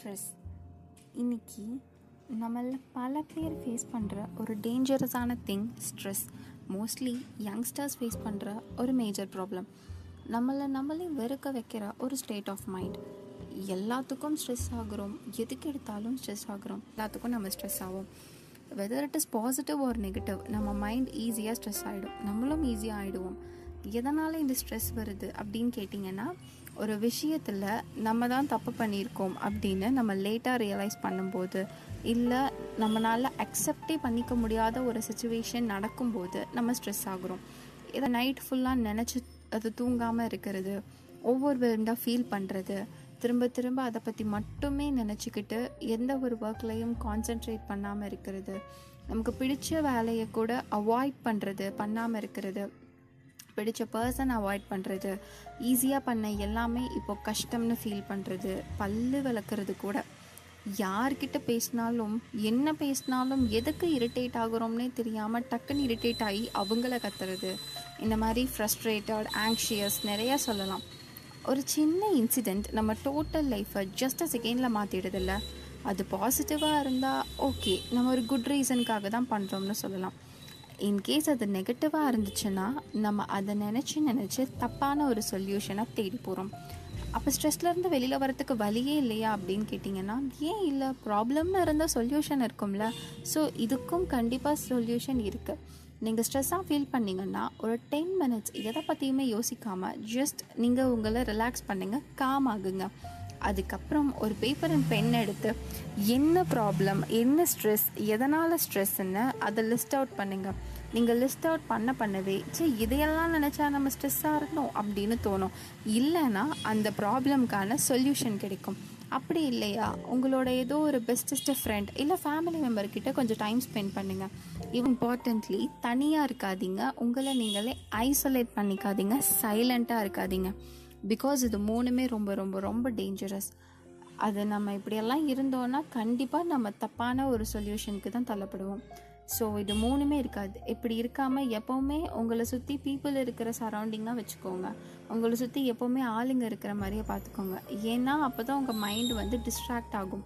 Stress இன்னைக்கு நம்மள பல பேர் ஃபேஸ் பண்ணுற ஒரு டேஞ்சரஸான thing stress mostly youngsters face பண்ணுற ஒரு மேஜர் ப்ராப்ளம் நம்மளை நம்மளே வெறுக்க வைக்கிற ஒரு ஸ்டேட் ஆஃப் மைண்ட் எல்லாத்துக்கும் ஸ்ட்ரெஸ் ஆகுறோம். எதுக்கு எடுத்தாலும் ஸ்ட்ரெஸ் ஆகுறோம். எல்லாத்துக்கும் நம்ம ஸ்ட்ரெஸ் ஆகும் வெதர் இட் இஸ் பாசிட்டிவ் ஒரு நெகட்டிவ் நம்ம மைண்ட் ஈஸியாக ஸ்ட்ரெஸ் ஆகிடும் நம்மளும் ஈஸியாக ஆகிடுவோம் எதனால் இந்த ஸ்ட்ரெஸ் வருது அப்படின்னு கேட்டிங்கன்னா ஒரு விஷயத்தில் நம்ம தான் தப்பு பண்ணியிருக்கோம் அப்படின்னு நம்ம லேட்டாக ரியலைஸ் பண்ணும்போது இல்லை நம்மளால் அக்செப்டே பண்ணிக்க முடியாத ஒரு சுச்சுவேஷன் நடக்கும்போது நம்ம ஸ்ட்ரெஸ் ஆகுறோம். இதை நைட் ஃபுல்லாக நினச்சி அது தூங்காமல் இருக்கிறது ஒவ்வொரு விண்டாக ஃபீல் பண்ணுறது திரும்ப திரும்ப அதை பற்றி மட்டுமே நினச்சிக்கிட்டு எந்த ஒரு ஒர்க்லையும் கான்சென்ட்ரேட் பண்ணாமல் இருக்கிறது நமக்கு பிடிச்ச வேலையை கூட அவாய்ட் பண்ணுறது பண்ணாமல் இருக்கிறது பிடிச்ச பர்சன் அவாய்ட் பண்ணுறது ஈஸியாக பண்ண எல்லாமே இப்போ கஷ்டம்னு ஃபீல் பண்ணுறது பல்லு விளக்குறது கூட. யார்கிட்ட பேசினாலும் என்ன பேசினாலும் எதுக்கு இரிட்டேட் ஆகுறோம்னே தெரியாமல் டக்குன்னு இரிட்டேட் ஆகி அவங்கள கத்துறது. இந்த மாதிரி ஃப்ரஸ்ட்ரேட்டட் ஆங்ஷியஸ் நிறையா சொல்லலாம். ஒரு சின்ன இன்சிடெண்ட் நம்ம டோட்டல் லைஃப்பை ஜஸ்ட் அ செகண்டில் மாற்றிடுதில்ல அது பாசிட்டிவாக இருந்தால் ஓகே நம்ம ஒரு குட் ரீசனுக்காக தான் பண்ணுறோம்னு சொல்லலாம். இன்கேஸ் அது நெகட்டிவாக இருந்துச்சுன்னா நம்ம அதை நினச்சி நினச்சி தப்பான ஒரு சொல்யூஷனை தேடி போகிறோம் அப்போ ஸ்ட்ரெஸ்லேருந்து வெளியில் வரத்துக்கு வழியே இல்லையா அப்படின்னு கேட்டிங்கன்னா ஏன் இல்லை? ப்ராப்ளம்னு இருந்தால் சொல்யூஷன் இருக்கும்ல. ஸோ இதுக்கும் கண்டிப்பாக சொல்யூஷன் இருக்குது நீங்கள் ஸ்ட்ரெஸ்ஸாக ஃபீல் பண்ணிங்கன்னா ஒரு டென் மினிட்ஸ் எதை பற்றியுமே யோசிக்காமல் ஜஸ்ட் நீங்கள் உங்களை ரிலாக்ஸ் பண்ணுங்கள் காம் ஆகுங்க. அதுக்கப்புறம் ஒரு பேப்பர் அண்ட் பென் எடுத்து என்ன ப்ராப்ளம் என்ன ஸ்ட்ரெஸ் எதனால் ஸ்ட்ரெஸ்ன்னு அதை லிஸ்ட் அவுட் பண்ணுங்கள் நீங்கள் லிஸ்ட் அவுட் பண்ண பண்ணவே சே இதையெல்லாம் நினச்சா நம்ம ஸ்ட்ரெஸ்ஸாக இருந்தோம் அப்படின்னு தோணும். இல்லைன்னா அந்த ப்ராப்ளம்க்கான சொல்யூஷன் கிடைக்கும். அப்படி இல்லையா? உங்களோட ஏதோ ஒரு பெஸ்டஸ்ட் ஃப்ரெண்ட் இல்லை ஃபேமிலி மெம்பர்கிட்ட கொஞ்சம் டைம் ஸ்பெண்ட் பண்ணுங்கள் இம்பார்ட்டன்ட்லி தனியாக இருக்காதீங்க. உங்களை நீங்களே ஐசோலேட் பண்ணிக்காதீங்க. சைலண்ட்டாக இருக்காதீங்க. பிகாஸ் இது மூணுமே ரொம்ப ரொம்ப ரொம்ப டேஞ்சரஸ் அது நம்ம இப்படியெல்லாம் இருந்தோன்னா கண்டிப்பாக நம்ம தப்பான ஒரு சொல்யூஷனுக்கு தான் தள்ளப்படுவோம். ஸோ இது மூணுமே இருக்காது. இப்படி இருக்காமல் எப்போவுமே உங்களை சுற்றி பீப்புள் இருக்கிற சரௌண்டிங்காக வச்சுக்கோங்க. உங்களை சுற்றி எப்போவுமே ஆளுங்க இருக்கிற மாதிரியே பார்த்துக்கோங்க. ஏன்னா அப்போ தான் உங்கள் மைண்டு வந்து டிஸ்ட்ராக்ட் ஆகும்.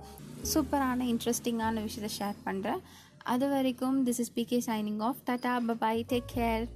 சூப்பரான இன்ட்ரெஸ்டிங்கான விஷயத்தை ஷேர் பண்ணுறேன் அது வரைக்கும் this is PK signing off tata bye bye take care